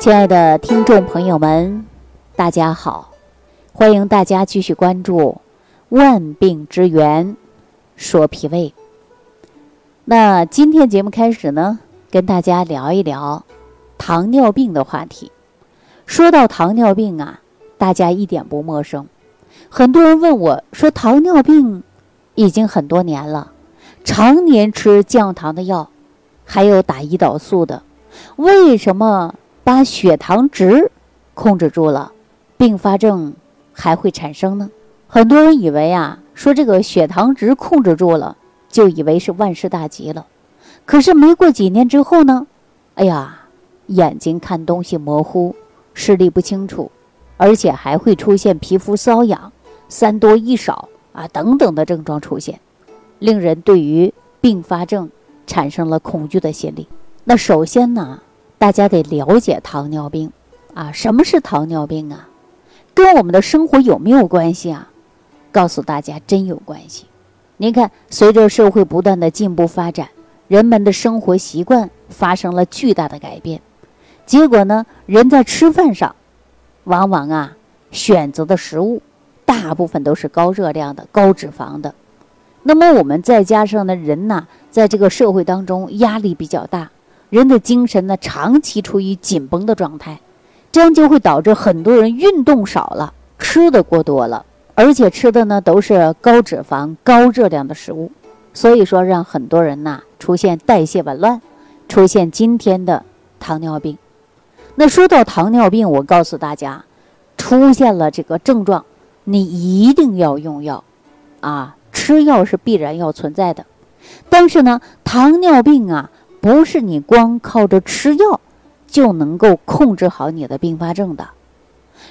亲爱的听众朋友们，大家好！欢迎大家继续关注《万病之源说脾胃》。那今天节目开始呢，跟大家聊一聊糖尿病的话题。说到糖尿病啊，大家一点不陌生。很多人问我说：“糖尿病已经很多年了，常年吃降糖的药，还有打胰岛素的，为什么？”把血糖值控制住了，并发症还会产生呢？很多人以为啊，说这个血糖值控制住了，就以为是万事大吉了。可是没过几年之后呢，哎呀，眼睛看东西模糊，视力不清楚，而且还会出现皮肤瘙痒、三多一少啊等等的症状出现，令人对于并发症产生了恐惧的心理。那首先呢？大家得了解糖尿病，啊，什么是糖尿病啊？跟我们的生活有没有关系啊？告诉大家，真有关系。您看，随着社会不断的进步发展，人们的生活习惯发生了巨大的改变，结果呢，人在吃饭上，往往啊选择的食物大部分都是高热量的、高脂肪的。那么我们再加上呢，人呐，在这个社会当中压力比较大。人的精神呢，长期处于紧绷的状态，这样就会导致很多人运动少了，吃的过多了，而且吃的呢都是高脂肪、高热量的食物，所以说让很多人呐出现代谢紊乱，出现今天的糖尿病。那说到糖尿病，我告诉大家，出现了这个症状，你一定要用药，啊，吃药是必然要存在的，但是呢，糖尿病啊。不是你光靠着吃药就能够控制好你的并发症的。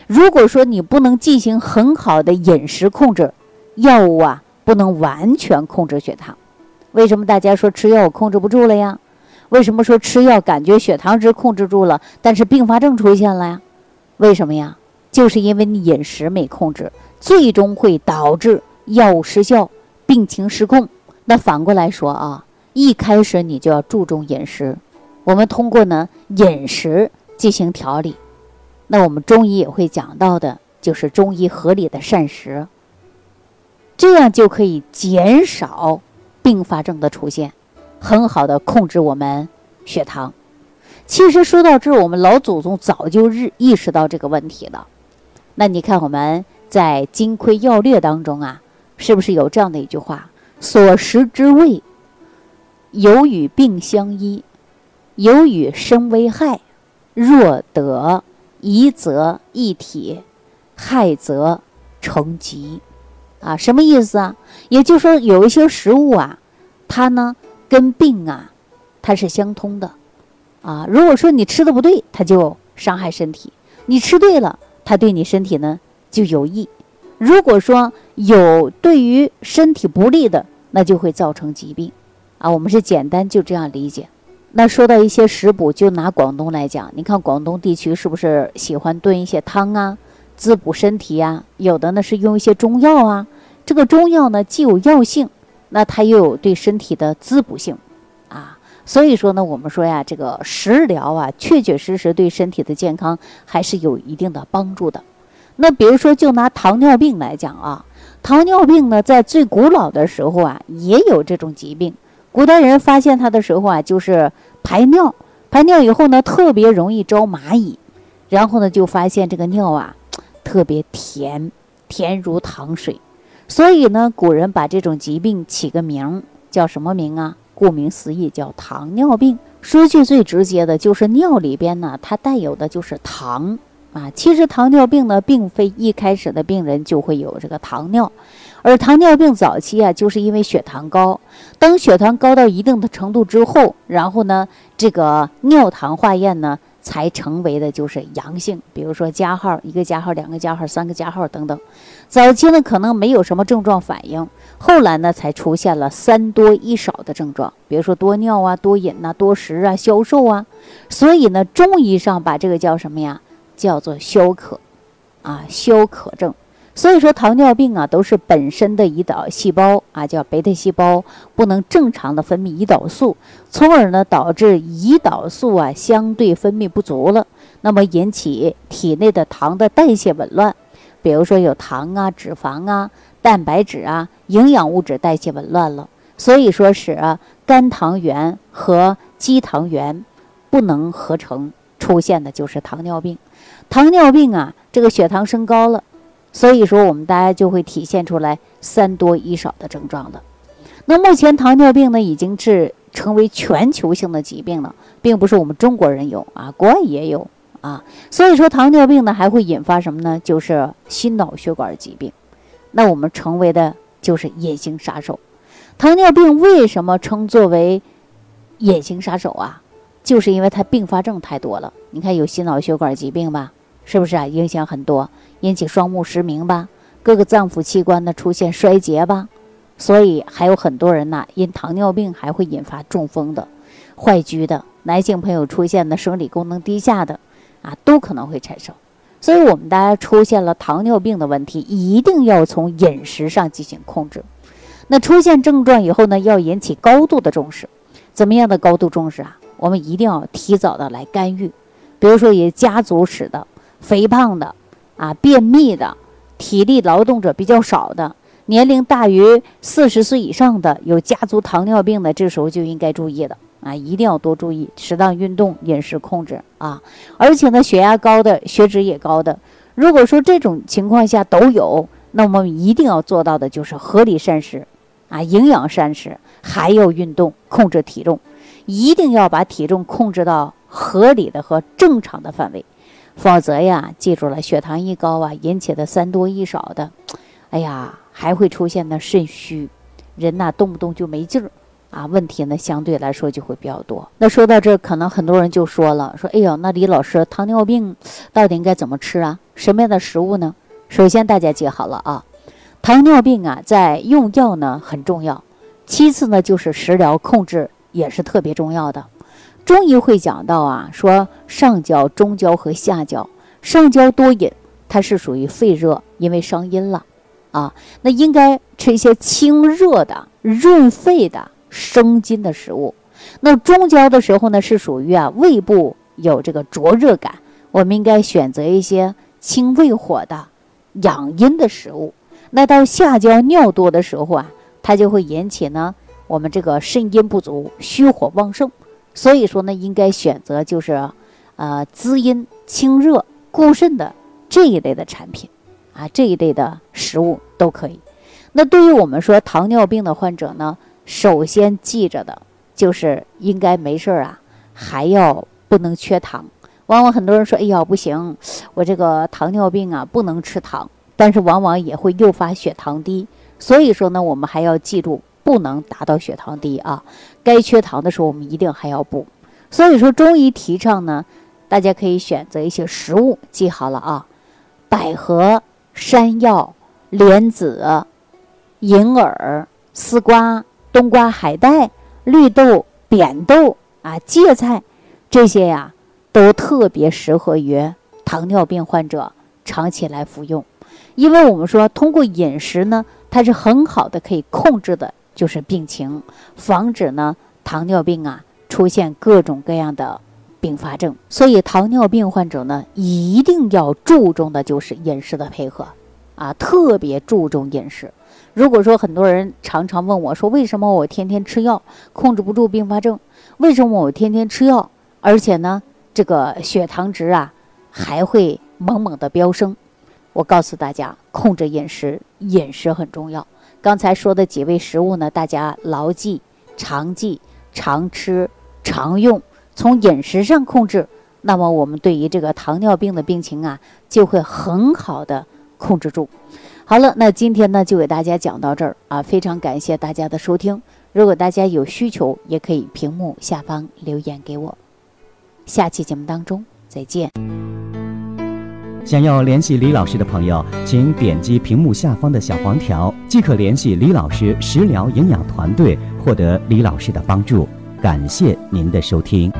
如果说你不能进行很好的饮食控制，药物啊不能完全控制血糖。为什么大家说吃药我控制不住了呀？为什么说吃药感觉血糖值控制住了，但是并发症出现了呀？为什么呀？就是因为你饮食没控制，最终会导致药物失效，病情失控。那反过来说啊。一开始你就要注重饮食，我们通过呢饮食进行调理。那我们中医也会讲到的，就是中医合理的膳食，这样就可以减少并发症的出现，很好的控制我们血糖。其实说到这，我们老祖宗早就日意识到这个问题了。那你看我们在《金匮要略》当中啊，是不是有这样的一句话：“所食之味。”有与病相依，有与身危害。若得宜则一体，害则成疾。啊，什么意思啊？也就是说，有一些食物啊，它呢跟病啊，它是相通的。啊，如果说你吃的不对，它就伤害身体；你吃对了，它对你身体呢就有益。如果说有对于身体不利的，那就会造成疾病。啊，我们是简单就这样理解。那说到一些食补，就拿广东来讲，你看广东地区是不是喜欢炖一些汤啊，滋补身体呀？有的呢是用一些中药啊。这个中药呢既有药性，那它又有对身体的滋补性啊。所以说呢，我们说呀，这个食疗啊，确确实实对身体的健康还是有一定的帮助的。那比如说，就拿糖尿病来讲啊，糖尿病呢，在最古老的时候啊，也有这种疾病。古代人发现它的时候啊，就是排尿，排尿以后呢，特别容易招蚂蚁，然后呢，就发现这个尿啊，特别甜，甜如糖水，所以呢，古人把这种疾病起个名叫什么名啊？顾名思义，叫糖尿病。说句最直接的，就是尿里边呢，它带有的就是糖啊。其实糖尿病呢，并非一开始的病人就会有这个糖尿。而糖尿病早期啊，就是因为血糖高，当血糖高到一定的程度之后，然后呢，这个尿糖化验呢，才成为的就是阳性。比如说加号，一个加号，两个加号，三个加号等等。早期呢，可能没有什么症状反应，后来呢，才出现了三多一少的症状，比如说多尿啊、多饮呐、多食啊、消瘦啊。所以呢，中医上把这个叫什么呀？叫做消渴，啊，消渴症。所以说，糖尿病啊，都是本身的胰岛细胞啊，叫贝塔细胞不能正常的分泌胰岛素，从而呢导致胰岛素啊相对分泌不足了。那么引起体内的糖的代谢紊乱，比如说有糖啊、脂肪啊、蛋白质啊、营养物质代谢紊乱了，所以说使肝糖原和肌糖原不能合成，出现的就是糖尿病。糖尿病啊，这个血糖升高了，所以说我们大家就会体现出来三多一少的症状的。那目前糖尿病呢，已经是成为全球性的疾病了，并不是我们中国人有啊，国外也有啊。所以说糖尿病呢，还会引发什么呢？就是心脑血管疾病。那我们成为的就是隐形杀手。糖尿病为什么称作为隐形杀手啊？就是因为它并发症太多了。你看有心脑血管疾病吧，是不是啊？影响很多，引起双目失明吧，各个脏腑器官呢出现衰竭吧。所以还有很多人呢，因糖尿病还会引发中风的、坏疽的，男性朋友出现的生理功能低下的，啊，都可能会产生。所以，我们大家出现了糖尿病的问题，一定要从饮食上进行控制。那出现症状以后呢，要引起高度的重视。怎么样的高度重视啊？我们一定要提早的来干预。比如说，有家族史的、肥胖的、啊便秘的、体力劳动者比较少的。年龄大于四十岁以上的有家族糖尿病的，这时候就应该注意了啊！一定要多注意，适当运动，饮食控制啊！而且呢，血压高的、血脂也高的，如果说这种情况下都有，那我们一定要做到的就是合理膳食啊，营养膳食，还要运动，控制体重，一定要把体重控制到合理的和正常的范围，否则呀，记住了，血糖一高啊，引起的三多一少的，哎呀！还会出现呢肾虚，人呐动不动就没劲儿，啊，问题呢相对来说就会比较多。那说到这，可能很多人就说了，说哎呦，那李老师，糖尿病到底应该怎么吃啊？什么样的食物呢？首先大家记好了啊，糖尿病啊，在用药呢很重要，其次呢就是食疗控制也是特别重要的。中医会讲到啊，说上焦、中焦和下焦，上焦多饮，它是属于肺热，因为伤阴了。啊，那应该吃一些清热的、润肺的、生津的食物。那中焦的时候呢，是属于啊胃部有这个灼热感，我们应该选择一些清胃火的、养阴的食物。那到下焦尿多的时候啊，它就会引起呢我们这个肾阴不足、虚火旺盛。所以说呢，应该选择就是呃滋阴清热、固肾的这一类的产品。啊，这一类的食物都可以。那对于我们说糖尿病的患者呢，首先记着的就是应该没事儿啊，还要不能缺糖。往往很多人说，哎呀，不行，我这个糖尿病啊，不能吃糖，但是往往也会诱发血糖低。所以说呢，我们还要记住，不能达到血糖低啊。该缺糖的时候，我们一定还要补。所以说，中医提倡呢，大家可以选择一些食物，记好了啊，百合。山药、莲子、银耳、丝瓜、冬瓜、海带、绿豆、扁豆啊、芥菜，这些呀都特别适合于糖尿病患者长期来服用，因为我们说通过饮食呢，它是很好的可以控制的，就是病情，防止呢糖尿病啊出现各种各样的并发症。所以糖尿病患者呢，一定要注重的就是饮食的配合。啊，特别注重饮食。如果说很多人常常问我说，为什么我天天吃药控制不住并发症？为什么我天天吃药，而且呢，这个血糖值啊还会猛猛的飙升？我告诉大家，控制饮食，饮食很重要。刚才说的几味食物呢，大家牢记、常记、常吃、常用。从饮食上控制，那么我们对于这个糖尿病的病情啊，就会很好的。控制住，好了，那今天呢就给大家讲到这儿啊，非常感谢大家的收听。如果大家有需求，也可以屏幕下方留言给我。下期节目当中再见。想要联系李老师的朋友，请点击屏幕下方的小黄条，即可联系李老师食疗营养团队，获得李老师的帮助。感谢您的收听。